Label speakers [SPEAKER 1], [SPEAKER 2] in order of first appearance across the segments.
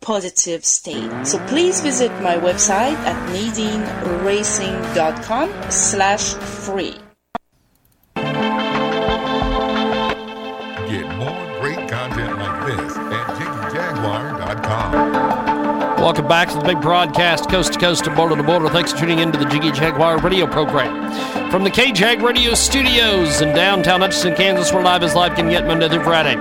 [SPEAKER 1] positive state. So please visit my website at nadineracing.com slash free.
[SPEAKER 2] Welcome back to the big broadcast, coast to coast and border to border. Thanks for tuning in to the Jiggy Jaguar radio program. From the KJAG radio studios in downtown Hutchinson, Kansas, where live is live can get Monday through Friday.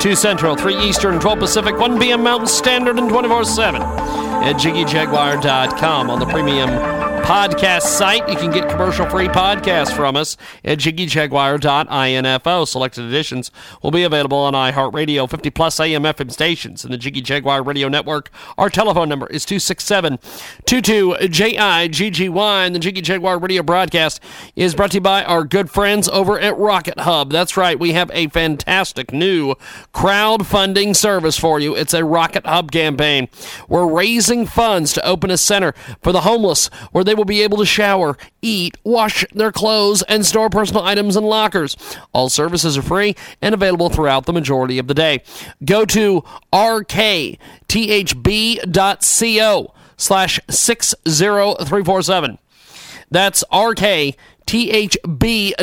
[SPEAKER 2] 2 Central, 3 Eastern, 12 Pacific, 1 p.m. Mountain Standard, and 24 7 at JiggyJaguar.com on the premium podcast site. You can get commercial free podcasts from us at jiggyjaguar.info. Selected editions will be available on iHeartRadio, 50 plus AM FM stations, and the Jiggy Jaguar Radio Network. Our telephone number is 267 22 JIGGY. And the Jiggy Jaguar Radio broadcast is brought to you by our good friends over at Rocket Hub. That's right, we have a fantastic new crowdfunding service for you. It's a Rocket Hub campaign. We're raising funds to open a center for the homeless where they will be able to shower, eat, wash their clothes, and store personal items in lockers. All services are free and available throughout the majority of the day. Go to rkthb.co slash 60347. That's RK thb.co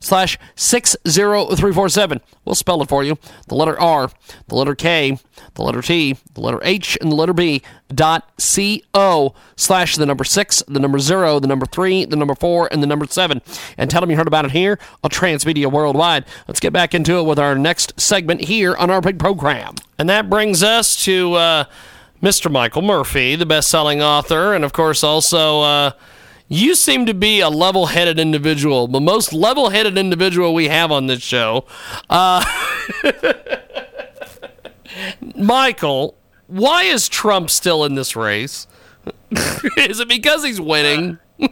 [SPEAKER 2] slash 60347. We'll spell it for you. The letter R, the letter K, the letter T, the letter H, and the letter B dot C-O slash the number 6, the number 0, the number 3, the number 4, and the number 7. And tell them you heard about it here on Transmedia Worldwide. Let's get back into it with our next segment here on our big program. And that brings us to uh, Mr. Michael Murphy, the best-selling author, and of course also... Uh, you seem to be a level headed individual, the most level headed individual we have on this show. Uh, Michael, why is Trump still in this race? is it because he's winning?
[SPEAKER 3] he's,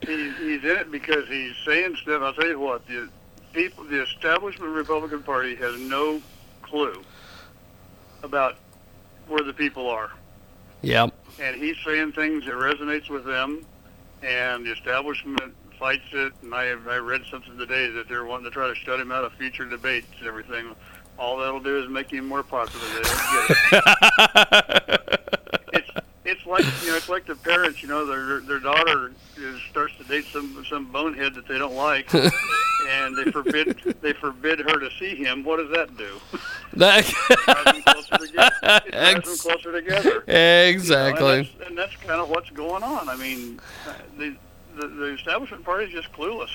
[SPEAKER 3] he's in it because he's saying stuff. I'll tell you what, the people, the establishment Republican Party has no clue about where the people are.
[SPEAKER 2] Yep
[SPEAKER 3] and he's saying things that resonates with them, and the establishment fights it. And I I read something today that they're wanting to try to shut him out of future debates and everything. All that'll do is make him more popular. it's it's like you know it's like the parents you know their their daughter is, starts to date some some bonehead that they don't like and they forbid they forbid her to see him what does that do
[SPEAKER 2] that
[SPEAKER 3] closer together.
[SPEAKER 2] Exactly
[SPEAKER 3] you know, and, that's, and, that's, kind of what's going on. I mean the the, the establishment party is just clueless.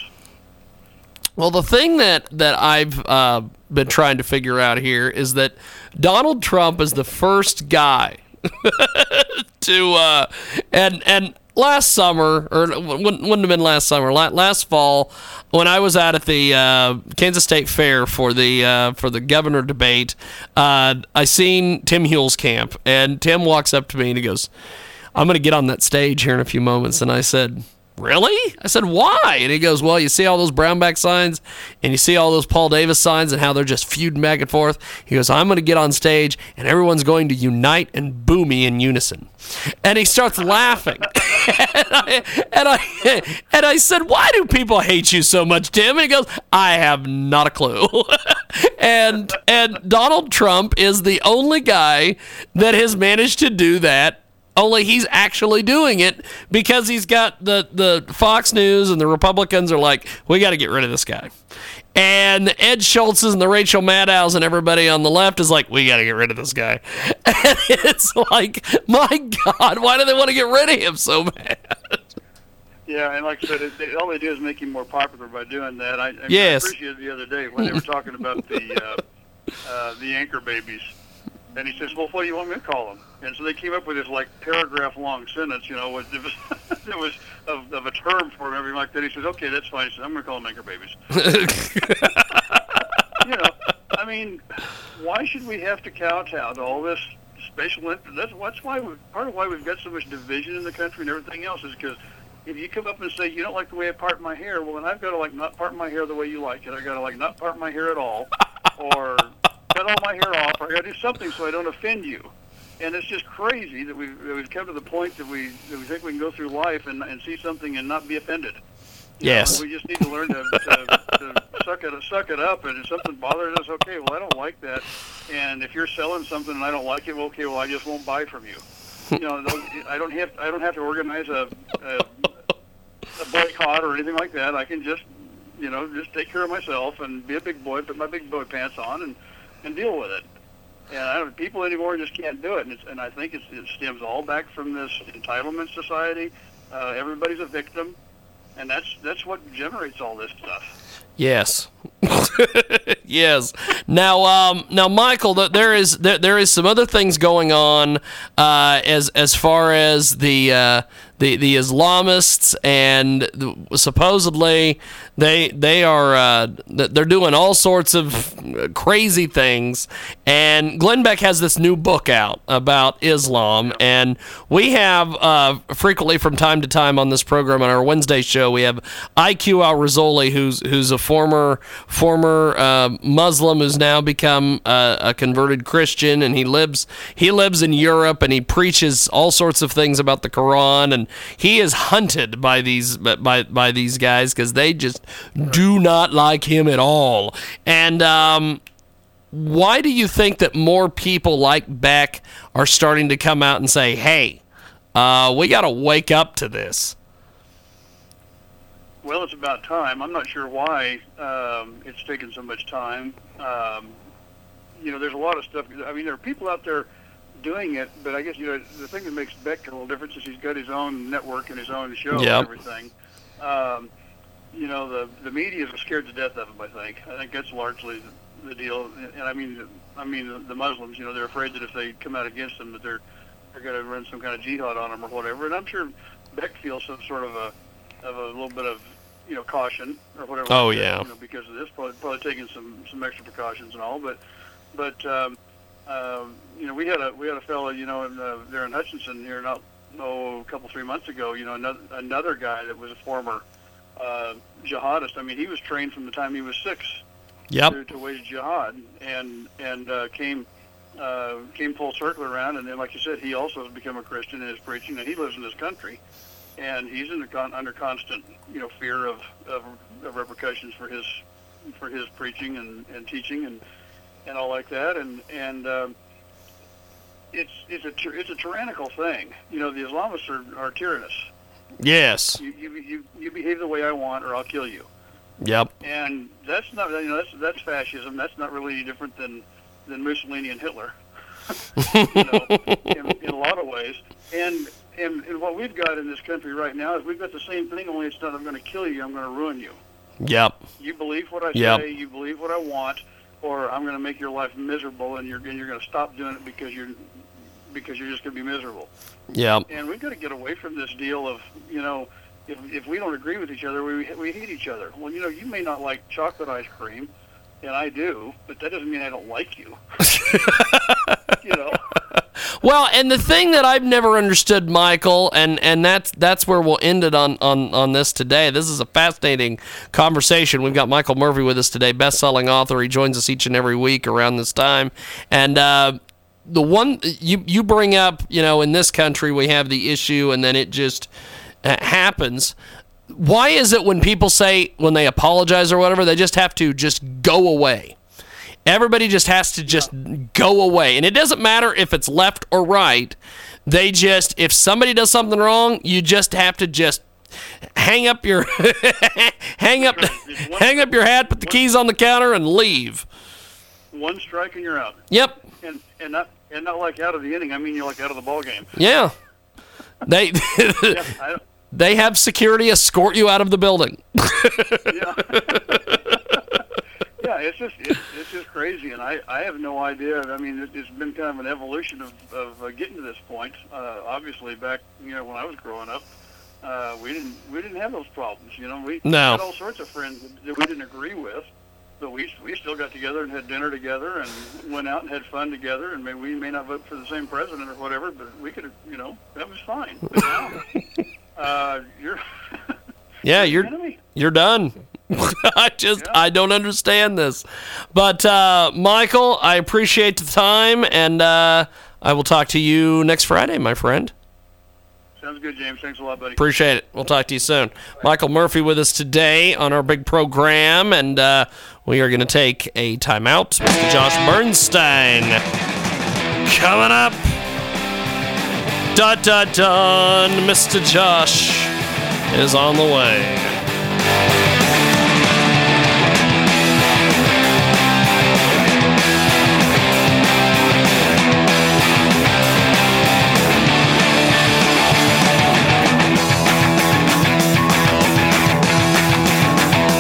[SPEAKER 2] Well, the thing that that I've uh, been trying to figure out here is that Donald Trump is the first guy to uh, and and last summer or wouldn't, wouldn't have been last summer last fall when I was out at the uh, Kansas State Fair for the uh, for the governor debate uh, I seen Tim Hules camp, and Tim walks up to me and he goes I'm going to get on that stage here in a few moments and I said Really? I said, why? And he goes, Well, you see all those Brownback signs and you see all those Paul Davis signs and how they're just feuding back and forth. He goes, I'm going to get on stage and everyone's going to unite and boo me in unison. And he starts laughing. and, I, and, I, and I said, Why do people hate you so much, Tim? And he goes, I have not a clue. and, and Donald Trump is the only guy that has managed to do that only he's actually doing it because he's got the, the Fox News and the Republicans are like, we got to get rid of this guy. And Ed Schultz's and the Rachel Maddows and everybody on the left is like, we got to get rid of this guy. And it's like, my God, why do they want to get rid of him so bad?
[SPEAKER 3] Yeah, and like I said, it, all they do is make him more popular by doing that. I, I,
[SPEAKER 2] yes.
[SPEAKER 3] I appreciated the other day when they were talking about the uh, uh, the anchor babies and he says, "Well, what do you want me to call them?" And so they came up with this like paragraph-long sentence, you know, it was, it was of, of a term for him, everything like that. He says, "Okay, that's fine." He says, "I'm going to call them anchor babies." you know, I mean, why should we have to kowtow to all this spatial? That's that's why we, part of why we've got so much division in the country and everything else is because if you come up and say you don't like the way I part my hair, well, then I've got to like not part my hair the way you like it. I got to like not part my hair at all, or cut all my hair off, or I got to do something so I don't offend you. And it's just crazy that we've, that we've come to the point that we that we think we can go through life and, and see something and not be offended. You know,
[SPEAKER 2] Yes.
[SPEAKER 3] we just need to learn to, to, to suck it suck it up, and if something bothers us, okay, well I don't like that, and if you're selling something and I don't like it, well, okay, well I just won't buy from you. You know, I don't have I don't have to organize a, a a boycott or anything like that. I can just you know just take care of myself and be a big boy, put my big boy pants on, and and deal with it. And people anymore just can't do it, and, and I think it stems all back from this entitlement society. Uh, everybody's a victim, and that's that's what generates all this stuff.
[SPEAKER 2] Yes. yes. Now, um, now, Michael, there is there, there is some other things going on uh, as as far as the uh, the the Islamists and supposedly they they are uh, they're doing all sorts of crazy things. And Glenn Beck has this new book out about Islam, and we have uh, frequently from time to time on this program on our Wednesday show we have IQ Al Rassooli, who's who's a former former uh, Muslim who's now become uh, a converted Christian, and he lives he lives in Europe, and he preaches all sorts of things about the Quran, and he is hunted by these by by these guys because they just do not like him at all, and. Um, why do you think that more people like Beck are starting to come out and say, "Hey, uh, we got to wake up to this"?
[SPEAKER 3] Well, it's about time. I'm not sure why um, it's taken so much time. Um, you know, there's a lot of stuff. I mean, there are people out there doing it, but I guess you know the thing that makes Beck a little different is he's got his own network and his own show
[SPEAKER 2] Yep.
[SPEAKER 3] and everything. Um, you know, the the media is scared to death of him. I think. I think that's largely the, the deal. And I mean, I mean the, the Muslims. You know, they're afraid that if they come out against them, that they're they're going to run some kind of jihad on them or whatever. And I'm sure Beck feels some sort of a of a little bit of you know caution or whatever.
[SPEAKER 2] Oh, yeah.
[SPEAKER 3] You know, because of this, probably, probably taking some some extra precautions and all. But but um, um, you know, we had a we had a fellow you know in, uh, there in Hutchinson here not oh a couple three months ago. You know, another another guy that was a former uh, jihadist. I mean, he was trained from the time he was six
[SPEAKER 2] Yep.
[SPEAKER 3] to, to wage jihad, and and uh, came uh, came full circle around. And then, like you said, he also has become a Christian and is preaching, and he lives in this country, and he's in con- under constant you know fear of, of of repercussions for his for his preaching and, and teaching and and all like that. And and um, it's it's a it's a tyrannical thing. You know, the Islamists are, are tyrannous.
[SPEAKER 2] Yes.
[SPEAKER 3] You, you you you behave the way I want, or I'll kill you
[SPEAKER 2] Yep.
[SPEAKER 3] and that's not you know that's that's fascism. That's not really any different than than Mussolini and Hitler. you know, in, in a lot of ways. And, and and what we've got in this country right now is we've got the same thing. Only it's not I'm going to kill you. I'm going to ruin you.
[SPEAKER 2] Yep.
[SPEAKER 3] You believe what I
[SPEAKER 2] Yep.
[SPEAKER 3] say. You believe what I want, or I'm going to make your life miserable, and you're and you're going to stop doing it because you're because you're just going to be miserable.
[SPEAKER 2] Yeah.
[SPEAKER 3] And we've got to get away from this deal of, you know, if, if we don't agree with each other, we, we hate each other. Well, you know, you may not like chocolate ice cream, and I do, but that doesn't mean I don't like you. you know,
[SPEAKER 2] Well, and the thing that I've never understood, Michael, and and that's that's where we'll end it on on on this today. This is a fascinating conversation. We've got Michael Murphy with us today, best-selling author. He joins us each and every week around this time, and. uh the one you you bring up, you know, in this country we have the issue, and then it just uh, happens. Why is it when people say when they apologize or whatever, they just have to just go away? Everybody just has to just go away. And it doesn't matter if it's left or right. They just, if somebody does something wrong, you just have to just hang up your hang up hang up your hat, put the keys on the counter, and leave.
[SPEAKER 3] one strike and you're out,
[SPEAKER 2] Yep.
[SPEAKER 3] and and not and not like out of the inning. I mean, you're like out of the ball game.
[SPEAKER 2] Yeah. They
[SPEAKER 3] Yeah,
[SPEAKER 2] they have security escort you out of the building.
[SPEAKER 3] yeah. yeah, it's just it's just crazy, and I I have no idea. I mean, it, it's been kind of an evolution of of uh, getting to this point. Uh, obviously, back you know when I was growing up, uh, we didn't we didn't have those problems. You know, we
[SPEAKER 2] No.
[SPEAKER 3] had all sorts of friends that- that we didn't agree with. But we we still got together and had dinner together and went out and had fun together. And maybe we may not vote for the same president or whatever, but we could, you know, that was fine. But now, uh, you're
[SPEAKER 2] Yeah,
[SPEAKER 3] you're
[SPEAKER 2] you're
[SPEAKER 3] an enemy.
[SPEAKER 2] you're done. I just
[SPEAKER 3] Yeah.
[SPEAKER 2] I don't understand this. But uh, Michael, I appreciate the time, and uh, I will talk to you next Friday, my friend.
[SPEAKER 3] Sounds good, James. Thanks a lot, buddy.
[SPEAKER 2] Appreciate it. We'll talk to you soon. Michael Murphy with us today on our big program, and uh, we are going to take a timeout. Mr. Josh Bernstein coming up. Dun dun dun. Mr. Josh is on the way.